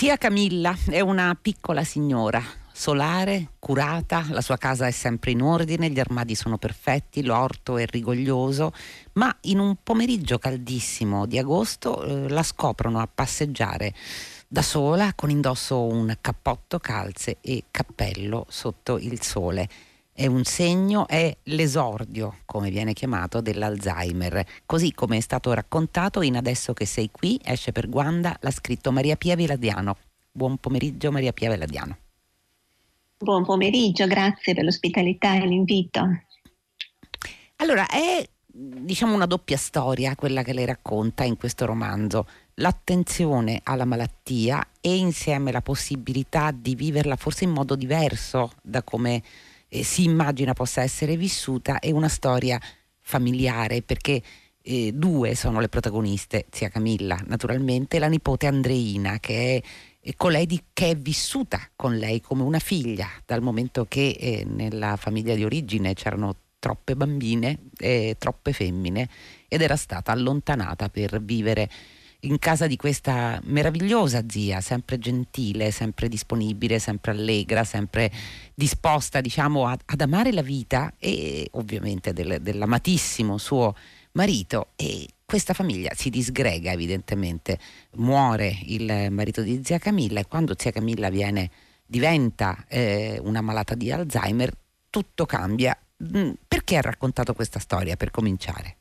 Zia Camilla è una piccola signora, solare, curata, la sua casa è sempre in ordine, gli armadi sono perfetti, l'orto è rigoglioso, ma in un pomeriggio caldissimo di agosto eh, la scoprono a passeggiare da sola con indosso un cappotto, calze e cappello sotto il sole è un segno, è l'esordio, come viene chiamato, dell'Alzheimer. Così come è stato raccontato in Adesso che sei qui, esce per Guanda, l'ha scritto Maria Pia Veladiano. Buon pomeriggio Maria Pia Veladiano. Buon pomeriggio, grazie per l'ospitalità e l'invito. Allora, è diciamo una doppia storia quella che lei racconta in questo romanzo, l'attenzione alla malattia e insieme la possibilità di viverla forse in modo diverso da come eh, si immagina possa essere vissuta è una storia familiare perché eh, due sono le protagoniste, zia Camilla naturalmente e la nipote Andreina che è colei di, che è vissuta con lei come una figlia dal momento che eh, nella famiglia di origine c'erano troppe bambine e troppe femmine ed era stata allontanata per vivere in casa di questa meravigliosa zia, sempre gentile, sempre disponibile, sempre allegra, sempre disposta diciamo ad, ad amare la vita e ovviamente del, dell'amatissimo suo marito e questa famiglia si disgrega evidentemente, muore il marito di zia Camilla e quando zia Camilla viene, diventa eh, una malata di Alzheimer tutto cambia. Mm, perché ha raccontato questa storia per cominciare?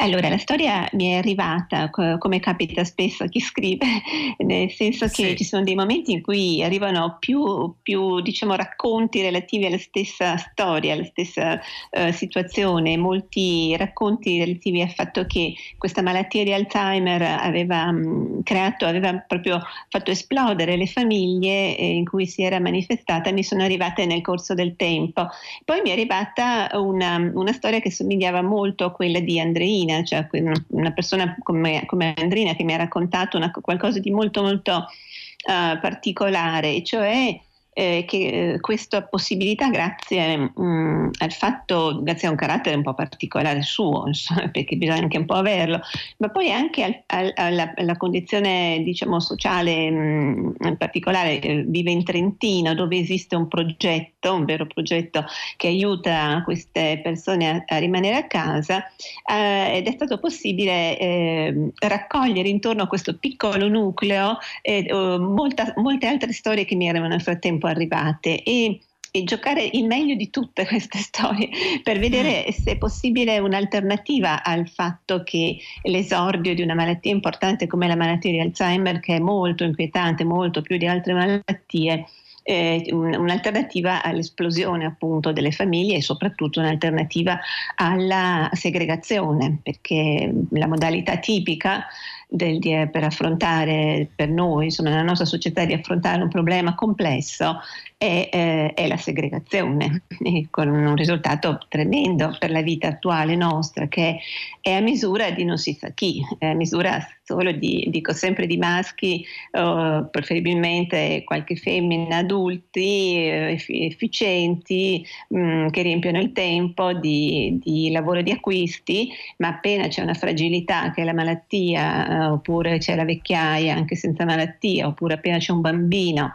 Allora, la storia mi è arrivata, come capita spesso a chi scrive, nel senso che sì. ci sono dei momenti in cui arrivano più, più diciamo, racconti relativi alla stessa storia, alla stessa uh, situazione, molti racconti relativi al fatto che questa malattia di Alzheimer aveva um, creato, aveva proprio fatto esplodere le famiglie eh, in cui si era manifestata, mi sono arrivate nel corso del tempo. Poi mi è arrivata una, una storia che somigliava molto a quella di Andreina Andrina, cioè una persona come, come Andrina che mi ha raccontato una, qualcosa di molto molto uh, particolare, cioè eh, che eh, questa possibilità grazie mh, mm, al fatto, grazie a un carattere un po' particolare suo, insomma, perché bisogna anche un po' averlo, ma poi anche al, al, alla, alla, condizione diciamo, sociale mh, mm, particolare, eh, vive in Trentino dove esiste un progetto, un vero progetto che aiuta queste persone a, a rimanere a casa eh, ed è stato possibile eh, raccogliere intorno a questo piccolo nucleo eh, molta, molte altre storie che mi erano nel frattempo tempo arrivate e, e giocare il meglio di tutte queste storie per vedere mm. se è possibile un'alternativa al fatto che l'esordio di una malattia importante come la malattia di Alzheimer, che è molto inquietante, molto più di altre malattie, eh, un'alternativa all'esplosione appunto delle famiglie e soprattutto un'alternativa alla segregazione, perché la modalità tipica del, di, per affrontare per noi, insomma, nella nostra società di affrontare un problema complesso è, eh, è la segregazione, con un risultato tremendo per la vita attuale nostra, che è a misura di non si sa chi, è a misura solo di, dico sempre di maschi, uh, preferibilmente qualche femmina, adulti, uh, efficienti, mh, mm, che riempiono il tempo di, di, lavoro di acquisti, ma appena c'è una fragilità che è la malattia, uh, oppure c'è la vecchiaia anche senza malattia, oppure appena c'è un bambino,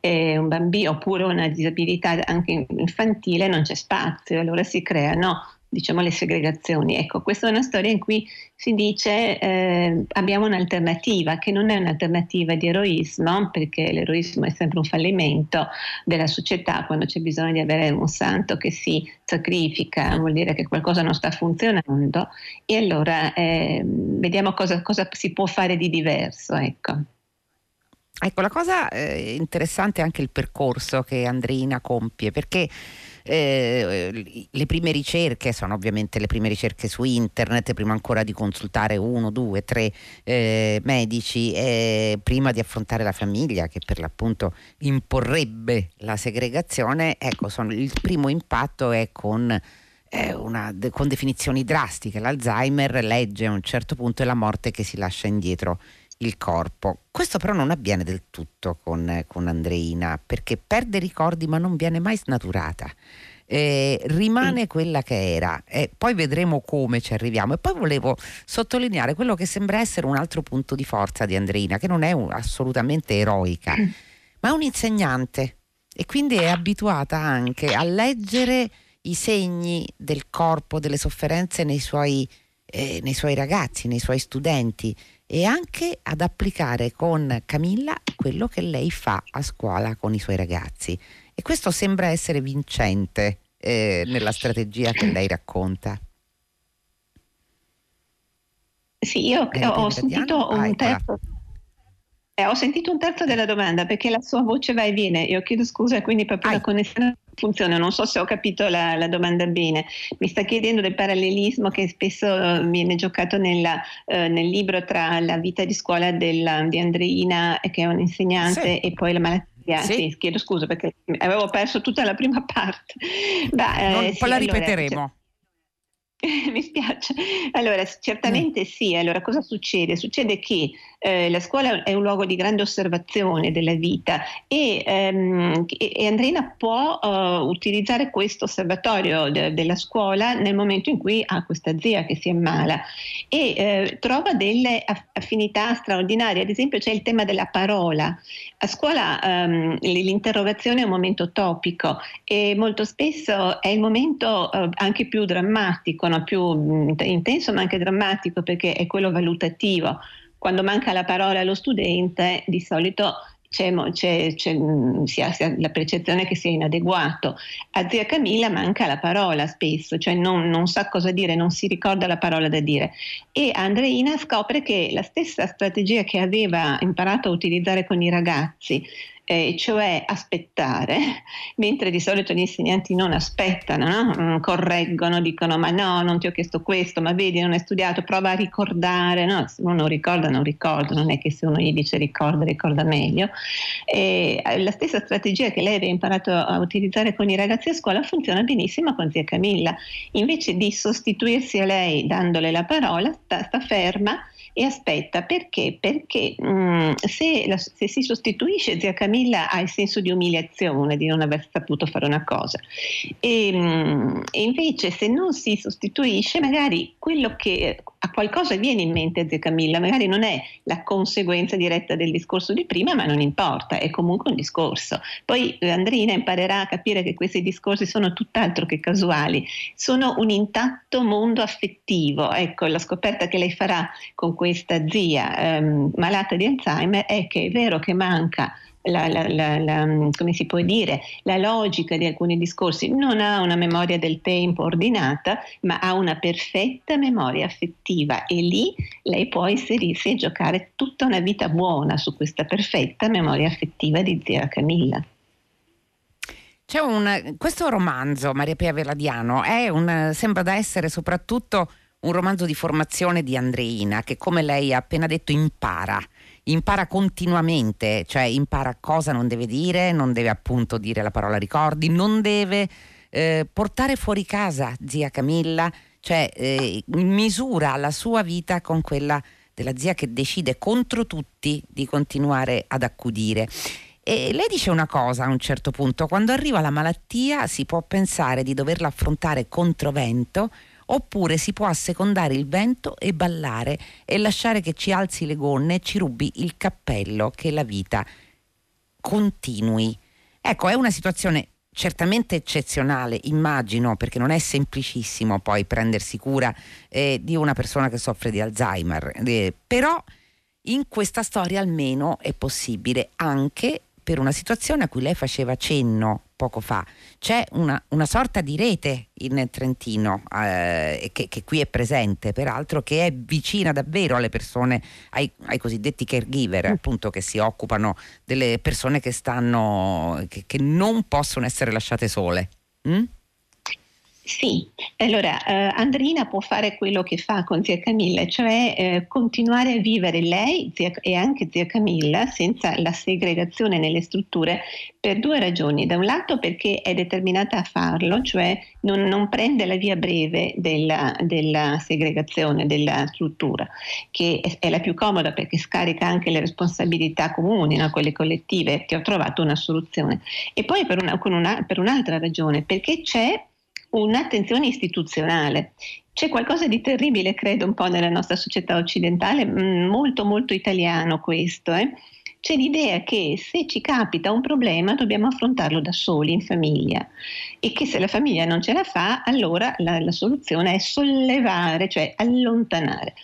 eh, un bambino oppure una disabilità anche infantile, non c'è spazio, allora si creano diciamo le segregazioni. Ecco, questa è una storia in cui si dice eh, abbiamo un'alternativa che non è un'alternativa di eroismo, perché l'eroismo è sempre un fallimento della società quando c'è bisogno di avere un santo che si sacrifica, vuol dire che qualcosa non sta funzionando e allora eh, vediamo cosa, cosa, si può fare di diverso. Ecco. Ecco, la cosa eh, interessante è anche il percorso che Andreina compie, perché eh, le prime ricerche sono ovviamente le prime ricerche su internet, prima ancora di consultare uno, due, tre eh, medici, eh, prima di affrontare la famiglia che per l'appunto imporrebbe la segregazione, ecco, sono, il primo impatto è con una, con definizioni drastiche. L'Alzheimer legge a un certo punto è la morte che si lascia indietro il corpo. Questo però non avviene del tutto con, con Andreina, perché perde ricordi ma non viene mai snaturata. eh, rimane quella che era e poi vedremo come ci arriviamo. E poi volevo sottolineare quello che sembra essere un altro punto di forza di Andreina, che non è un, assolutamente eroica, ma è un insegnante e quindi è abituata anche a leggere i segni del corpo, delle sofferenze nei suoi, eh, nei suoi ragazzi, nei suoi studenti e anche ad applicare con Camilla quello che lei fa a scuola con i suoi ragazzi. E questo sembra essere vincente eh, nella strategia che lei racconta. Sì, io eh, ho sentito un ah, terzo. Eh, ho sentito un terzo della domanda perché la sua voce va e viene. Io chiedo scusa, quindi proprio ah. la connessione funziona. Non so se ho capito la, la, domanda bene. Mi sta chiedendo del parallelismo che spesso uh, viene giocato nella, uh, nel libro tra la vita di scuola della, di Andreina, che è un insegnante, sì. e poi la malattia sì. sì. chiedo scusa perché avevo perso tutta la prima parte. Ma, non, eh, poi la ripeteremo. Allora, Mi spiace. Allora, certamente sì. Allora, cosa succede? Succede che eh, la scuola è un luogo di grande osservazione della vita e, ehm, e Andrina può uh, utilizzare questo osservatorio de- della scuola nel momento in cui ha questa zia che si ammala e eh, trova delle affinità straordinarie. Ad esempio, c'è il tema della parola. A scuola um, l'interrogazione è un momento topico e molto spesso è il momento uh, anche più drammatico no? più mm, intenso ma anche drammatico perché è quello valutativo. Quando manca la parola allo studente di solito c'è, c'è, c'è, mm, si, ha, la percezione che sia inadeguato. A zia Camilla manca la parola spesso, cioè non, non, sa cosa dire, non si ricorda la parola da dire. E Andreina scopre che la stessa strategia che aveva imparato a utilizzare con i ragazzi, eh, cioè aspettare, mentre di solito gli insegnanti non aspettano, no? Mm, correggono, dicono ma no, non ti ho chiesto questo, ma vedi, non hai studiato, prova a ricordare, no? se uno non ricorda, non ricorda, non è che se uno gli dice ricorda, ricorda meglio. E eh, la stessa strategia che lei aveva imparato a utilizzare con i ragazzi a scuola funziona benissimo con zia Camilla, invece di sostituirsi a lei dandole la parola, sta, sta ferma e aspetta perché? Perché mh, mm, se, la, se, si sostituisce zia Camilla ha il senso di umiliazione di non aver saputo fare una cosa e, mh, mm, e invece se non si sostituisce magari quello che a qualcosa viene in mente a zia Camilla, magari non è la conseguenza diretta del discorso di prima, ma non importa, è comunque un discorso. Poi eh, Andrina imparerà a capire che questi discorsi sono tutt'altro che casuali, sono un intatto mondo affettivo. Ecco, la scoperta che lei farà con questa zia ehm, malata di Alzheimer è che è vero che manca la, la, la, come si può dire, la logica di alcuni discorsi, non ha una memoria del tempo ordinata, ma ha una perfetta memoria affettiva e lì lei può inserirsi e giocare tutta una vita buona su questa perfetta memoria affettiva di zia Camilla. Un, questo romanzo, Maria Pia Veladiano, un, sembra da essere soprattutto un romanzo di formazione di Andreina che come lei ha appena detto impara impara continuamente, cioè impara cosa non deve dire, non deve appunto dire la parola ricordi, non deve eh, portare fuori casa zia Camilla, cioè eh, misura la sua vita con quella della zia che decide contro tutti di continuare ad accudire. E lei dice una cosa a un certo punto, quando arriva la malattia si può pensare di doverla affrontare contro vento oppure si può assecondare il vento e ballare e lasciare che ci alzi le gonne e ci rubi il cappello che la vita continui. Ecco, è una situazione certamente eccezionale, immagino, perché non è semplicissimo poi prendersi cura eh, di una persona che soffre di Alzheimer, eh, però in questa storia almeno è possibile anche per una situazione a cui lei faceva cenno poco fa. C'è una, una sorta di rete in Trentino eh, che, che, qui è presente, peraltro, che è vicina davvero alle persone, ai, ai cosiddetti caregiver, mm. appunto, che si occupano delle persone che stanno, che, che non possono essere lasciate sole. Mm? Sì, allora eh, Andrina può fare quello che fa con zia Camilla, cioè eh, continuare a vivere lei zia, e anche zia Camilla senza la segregazione nelle strutture per due ragioni. Da un lato perché è determinata a farlo, cioè non, non prende la via breve della, della, segregazione della struttura, che è, la più comoda perché scarica anche le responsabilità comuni, no? quelle collettive, che ho trovato una soluzione. E poi per, una, una, per un'altra ragione, perché c'è un'attenzione istituzionale. C'è qualcosa di terribile, credo, un po' nella nostra società occidentale, mm, molto molto italiano questo. Eh? C'è l'idea che se ci capita un problema dobbiamo affrontarlo da soli, in famiglia, e che se la famiglia non ce la fa, allora la, la soluzione è sollevare, cioè allontanare.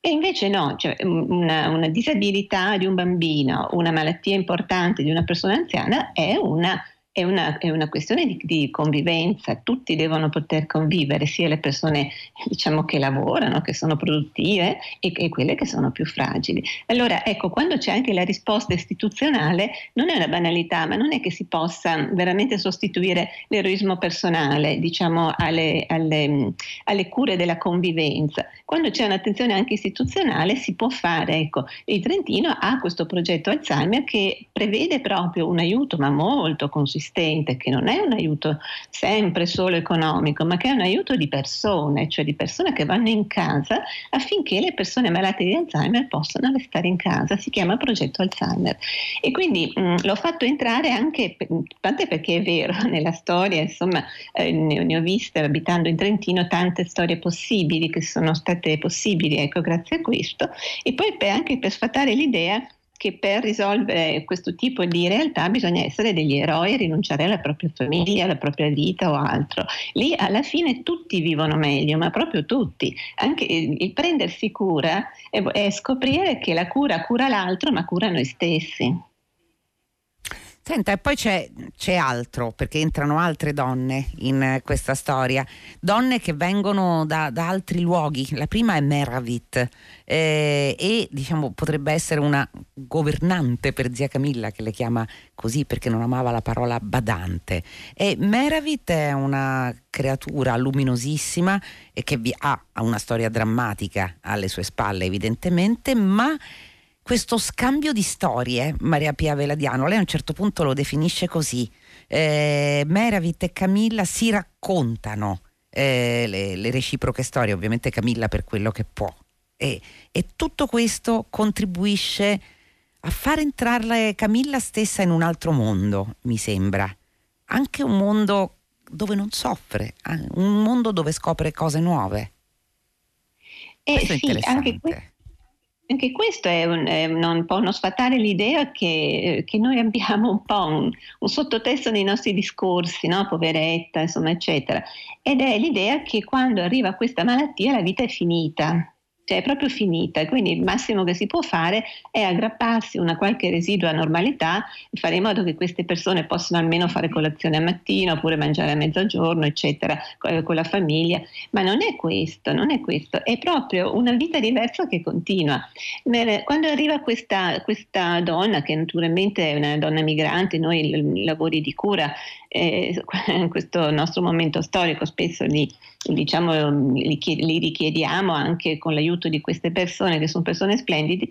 E invece no, cioè una, una, disabilità di un bambino, una malattia importante di una persona anziana è una è una, è una questione di, di, convivenza, tutti devono poter convivere, sia le persone diciamo, che lavorano, che sono produttive e, e, quelle che sono più fragili. Allora, ecco, quando c'è anche la risposta istituzionale, non è una banalità, ma non è che si possa veramente sostituire l'eroismo personale, diciamo, alle, alle, alle cure della convivenza. Quando c'è un'attenzione anche istituzionale si può fare, ecco, il Trentino ha questo progetto Alzheimer che prevede proprio un aiuto, ma molto consistente consistente, che non è un aiuto sempre solo economico, ma che è un aiuto di persone, cioè di persone che vanno in casa affinché le persone malate di Alzheimer possano restare in casa. Si chiama progetto Alzheimer. E quindi mh, l'ho fatto entrare anche, tante perché è vero, nella storia, insomma, eh, ne, ne, ho viste abitando in Trentino tante storie possibili che sono state possibili, ecco, grazie a questo. E poi per, anche per sfatare l'idea che per risolvere questo tipo di realtà bisogna essere degli eroi e rinunciare alla propria famiglia, alla propria vita o altro. Lì alla fine tutti vivono meglio, ma proprio tutti. Anche il, prendersi cura è scoprire che la cura cura l'altro, ma cura noi stessi. Senta, e poi c'è, c'è, altro, perché entrano altre donne in questa storia, donne che vengono da, da altri luoghi. La prima è Meravit eh, e diciamo, potrebbe essere una governante per zia Camilla, che le chiama così perché non amava la parola badante. E Meravit è una creatura luminosissima e che ha una storia drammatica alle sue spalle, evidentemente, ma questo scambio di storie, Maria Pia Veladiano, lei a un certo punto lo definisce così, eh, Meravit e Camilla si raccontano eh, le, le, reciproche storie, ovviamente Camilla per quello che può. E, e tutto questo contribuisce a far entrare Camilla stessa in un altro mondo, mi sembra. Anche un mondo dove non soffre, un mondo dove scopre cose nuove. Eh, questo sì, anche questo anche questo è un, è un po' uno sfatare l'idea che, che noi abbiamo un po' un, un, sottotesto nei nostri discorsi, no? poveretta, insomma, eccetera. Ed è l'idea che quando arriva questa malattia la vita è finita, cioè è proprio finita, quindi il massimo che si può fare è aggrapparsi una qualche residua normalità e fare in modo che queste persone possano almeno fare colazione a mattina oppure mangiare a mezzogiorno, eccetera, con la famiglia. Ma non è questo, non è questo, è proprio una vita diversa che continua. Quando arriva questa, questa donna, che naturalmente è una donna migrante, noi i lavori di cura eh, in questo nostro momento storico spesso li, diciamo, li, li, richiediamo anche con l'aiuto di queste persone che sono persone splendide,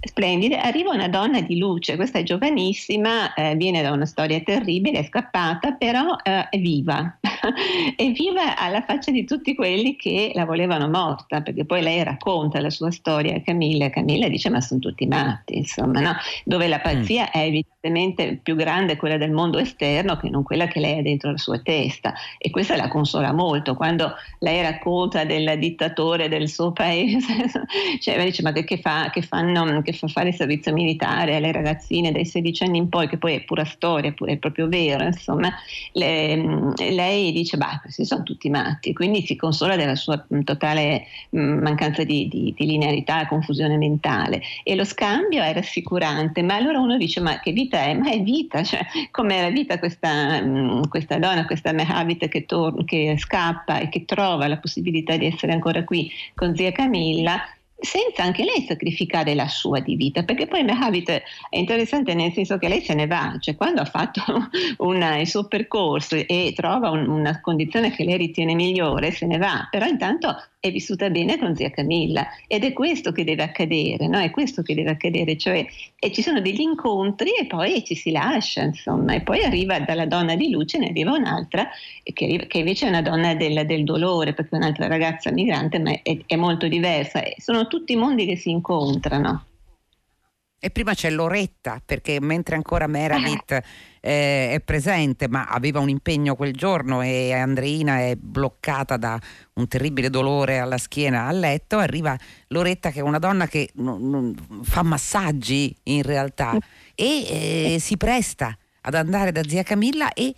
splendide arriva una donna di luce, questa è giovanissima, eh, viene da una storia terribile, è scappata, però eh, è viva, è viva alla faccia di tutti quelli che la volevano morta, perché poi lei racconta la sua storia a Camilla, Camilla dice ma sono tutti matti, insomma, no? dove la pazzia mm. è evidentemente più grande quella del mondo esterno che non quella quella che lei ha dentro la sua testa. E questa la consola molto. Quando lei racconta del dittatore del suo paese cioè dice ma che, fa, che, fanno, che fa fare il servizio militare alle ragazzine dai 16 anni in poi? Che poi è pura storia è proprio vero insomma. Le, lei dice bah questi sono tutti matti. Quindi si consola della sua totale mancanza di, di, di linearità confusione mentale. E lo scambio è rassicurante ma allora uno dice ma che vita è? ma è vita cioè com'è la vita questa questa donna, questa Mehavit che, tor- che scappa e che trova la possibilità di essere ancora qui con zia Camilla, senza anche lei sacrificare la sua di vita, perché poi Mehavit è interessante nel senso che lei se ne va, cioè quando ha fatto una, il suo percorso e trova un, una condizione che lei ritiene migliore, se ne va, però intanto è vissuta bene con zia Camilla ed è questo che deve accadere, no? è questo che deve accadere, cioè ci sono degli incontri e poi ci si lascia, insomma, e poi arriva dalla donna di luce, ne arriva un'altra che, arriva, che invece è una donna del, del, dolore, perché è un'altra ragazza migrante, ma è, è molto diversa, sono tutti mondi che si incontrano. E prima c'è Loretta, perché mentre ancora Meravit eh, è presente, ma aveva un impegno quel giorno e Andreina è bloccata da un terribile dolore alla schiena a letto, arriva Loretta che è una donna che non, non, fa massaggi in realtà e eh, si presta ad andare da zia Camilla e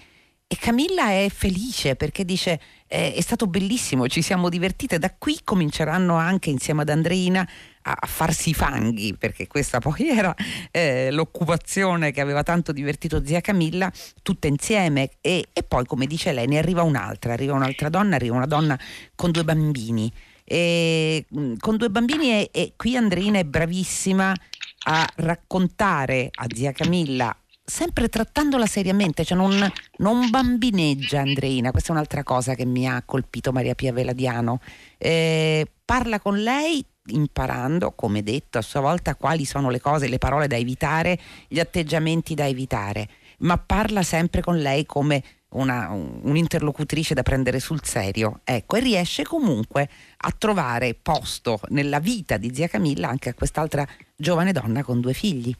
e Camilla è felice perché dice eh, è stato bellissimo, ci siamo divertite, da qui cominceranno anche insieme ad Andreina a, farsi i fanghi, perché questa poi era eh, l'occupazione che aveva tanto divertito zia Camilla, tutte insieme e, e, poi come dice lei ne arriva un'altra, arriva un'altra donna, arriva una donna con due bambini. E, mm, con due bambini e, e qui Andreina è bravissima a raccontare a zia Camilla sempre trattandola seriamente, cioè non, non, bambineggia Andreina, questa è un'altra cosa che mi ha colpito Maria Pia Veladiano. Eh, parla con lei imparando, come detto, a sua volta quali sono le cose, le parole da evitare, gli atteggiamenti da evitare, ma parla sempre con lei come una, un'interlocutrice da prendere sul serio, ecco, e riesce comunque a trovare posto nella vita di zia Camilla anche a quest'altra giovane donna con due figli.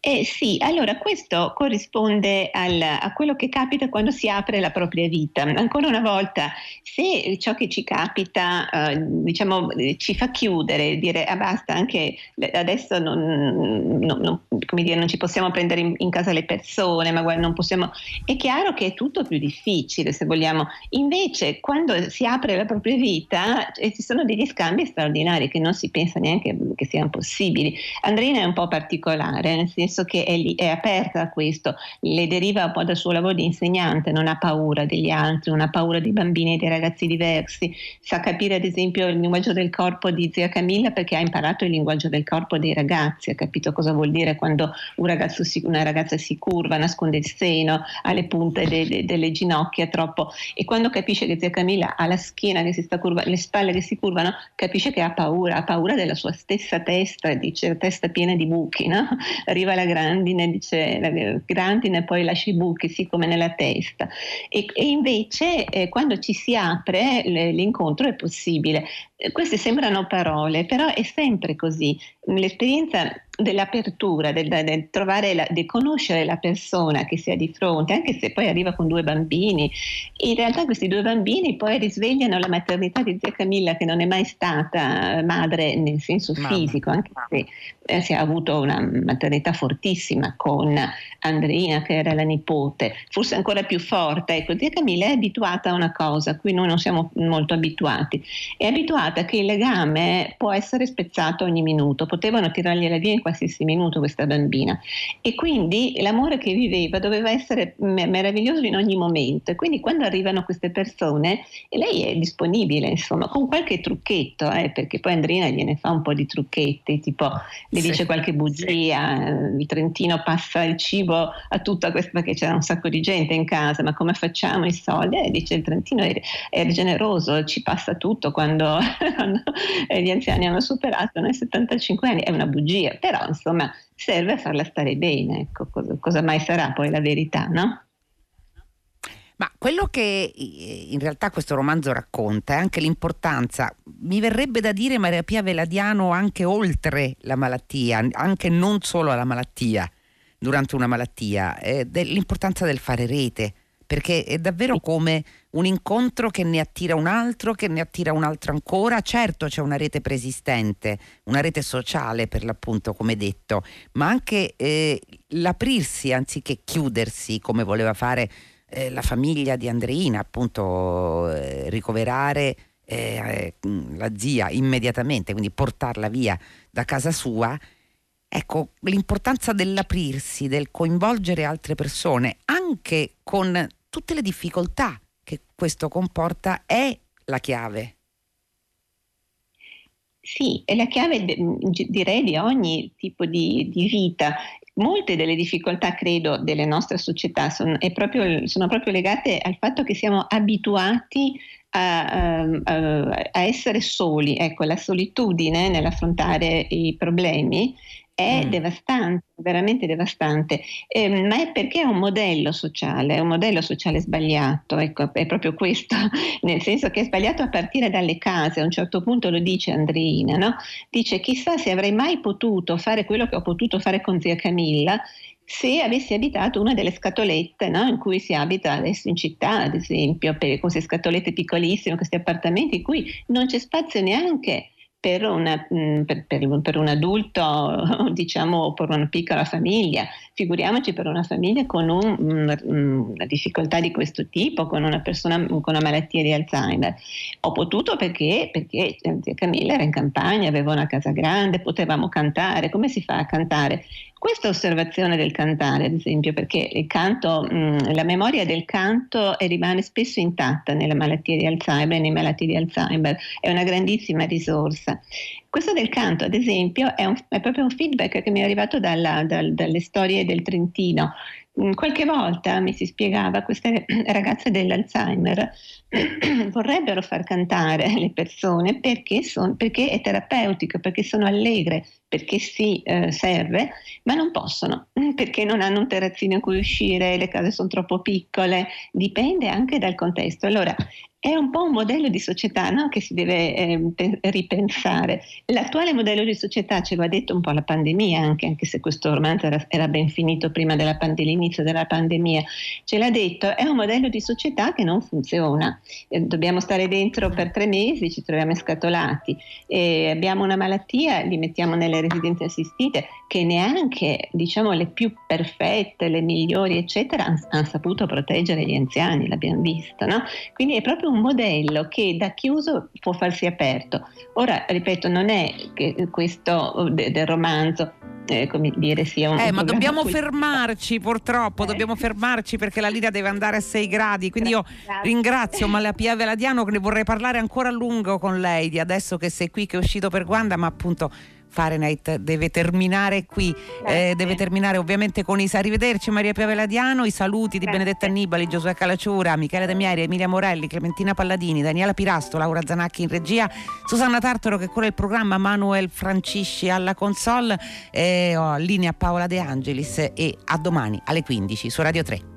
Eh sì, allora questo corrisponde al, a quello che capita quando si apre la propria vita. Ancora una volta, se ciò che ci capita eh, diciamo, ci fa chiudere, dire ah, basta, anche adesso non, non, non, dire, non ci possiamo prendere in, in, casa le persone, ma guarda, non possiamo... È chiaro che è tutto più difficile se vogliamo. Invece quando si apre la propria vita eh, ci sono degli scambi straordinari che non si pensa neanche che siano possibili. Andrina è un po' particolare nel senso che è, lì, è aperta a questo, le deriva un po' dal suo lavoro di insegnante, non ha paura degli altri, non ha paura dei bambini e dei ragazzi diversi, sa capire ad esempio il linguaggio del corpo di zia Camilla perché ha imparato il linguaggio del corpo dei ragazzi, ha capito cosa vuol dire quando un si, una ragazza si curva, nasconde il seno, ha le punte de, de, delle ginocchia troppo. E quando capisce che zia Camilla ha la schiena che si sta curvando, le spalle che si curvano, capisce che ha paura, ha paura della sua stessa testa, dice testa piena di buchi, no? Arriva la grandine, dice la grandine poi lascia i buchi, sì come nella testa. E, e invece eh, quando ci si apre l'incontro è possibile. Eh, queste sembrano parole, però è sempre così. L'esperienza dell'apertura, del, del trovare, la, di conoscere la persona che si ha di fronte, anche se poi arriva con due bambini. In realtà questi due bambini poi risvegliano la maternità di zia Camilla che non è mai stata madre nel senso Mamma. fisico, anche se eh, si è avuto una maternità fortissima con Andreina che era la nipote, forse ancora più forte. Ecco, zia Camilla è abituata a una cosa a cui noi non siamo molto abituati, è abituata che il legame può essere spezzato ogni minuto, potevano tirargliela via in qualsiasi minuto questa bambina e quindi l'amore che viveva doveva essere meraviglioso in ogni momento e quindi quando arrivano queste persone lei è disponibile insomma con qualche trucchetto eh, perché poi Andrina gliene fa un po' di trucchetti tipo le sì, dice qualche bugia sì. il Trentino passa il cibo a tutta questa perché c'era un sacco di gente in casa ma come facciamo i soldi? E dice il Trentino è, è generoso ci passa tutto quando, quando gli anziani hanno superato i 75 anni è una bugia però insomma serve a farla stare bene, ecco, cosa, cosa mai sarà poi la verità, no? Ma quello che in realtà questo romanzo racconta è anche l'importanza, mi verrebbe da dire Maria Pia Veladiano, anche oltre la malattia, anche non solo alla malattia, durante una malattia, eh, dell'importanza del fare rete, perché è davvero come un incontro che ne attira un altro, che ne attira un altro ancora. Certo c'è una rete preesistente, una rete sociale per l'appunto, come detto, ma anche eh, l'aprirsi anziché chiudersi come voleva fare eh, la famiglia di Andreina, appunto eh, ricoverare eh, la zia immediatamente, quindi portarla via da casa sua. Ecco, l'importanza dell'aprirsi, del coinvolgere altre persone, anche con tutte le difficoltà che questo comporta, è la chiave. Sì, è la chiave direi di ogni tipo di, di vita. Molte delle difficoltà, credo, delle nostre società sono proprio, sono proprio legate al fatto che siamo abituati a, a, a, essere soli. Ecco, la solitudine nell'affrontare i problemi è mm. devastante, veramente devastante, eh, ma è perché è un modello sociale, è un modello sociale sbagliato, ecco, è proprio questo, nel senso che è sbagliato a partire dalle case, a un certo punto lo dice Andreina, no? dice chissà se avrei mai potuto fare quello che ho potuto fare con zia Camilla se avessi abitato una delle scatolette no? in cui si abita adesso in città, ad esempio, per queste scatolette piccolissime, questi appartamenti in cui non c'è spazio neanche per, una, mm, per, per, un adulto, diciamo, per una piccola famiglia. Figuriamoci per una famiglia con un, mm, una difficoltà di questo tipo, con una persona con una malattia di Alzheimer. Ho potuto perché, perché zia Camilla era in campagna, aveva una casa grande, potevamo cantare. Come si fa a cantare? Questa osservazione del cantare, ad esempio, perché canto, mh, la memoria del canto rimane spesso intatta nelle malattie di Alzheimer, nei malati di Alzheimer, è una grandissima risorsa. Questo del canto, ad esempio, è, un, è proprio un feedback che mi è arrivato dalla, dal, dalle storie del Trentino. Qualche volta mi si spiegava, queste ragazze dell'Alzheimer vorrebbero far cantare le persone perché, son, perché è terapeutico, perché sono allegre, perché si eh, serve, ma non possono, perché non hanno un terrazzino in cui uscire, le case sono troppo piccole, dipende anche dal contesto. Allora, è un po' un modello di società no? che si deve eh, ripensare. L'attuale modello di società ce lo ha detto un po' la pandemia, anche, anche se questo romanzo era, era ben finito prima della pand- dell'inizio della pandemia, ce l'ha detto, è un modello di società che non funziona. Eh, dobbiamo stare dentro per tre mesi, ci troviamo scatolati, eh, abbiamo una malattia, li mettiamo nelle residenze assistite, che neanche diciamo, le più perfette, le migliori, eccetera, hanno han saputo proteggere gli anziani, l'abbiamo visto. No? Quindi è proprio un modello che da chiuso può farsi aperto. Ora, ripeto, non è che questo de- del romanzo eh, come dire, sia un. Eh, ma dobbiamo cui... fermarci, purtroppo, eh. dobbiamo fermarci perché la linea deve andare a 6 gradi. Quindi io Grazie. ringrazio Malapia Veladiano, che ne vorrei parlare ancora a lungo con lei di adesso che sei qui, che è uscito per Guanda, ma appunto Fahrenheit deve terminare qui, eh, deve terminare ovviamente con Isa. Arrivederci Maria Piaveladiano, i saluti di Grazie. Benedetta Annibali, Giosuè Calaciura, Michele De Mieri, Emilia Morelli, Clementina Palladini, Daniela Pirasto, Laura Zanacchi in regia, Susanna Tartaro che cura il programma, Manuel Francisci alla console, eh, oh, linea Paola De Angelis e a domani alle 15 su Radio 3.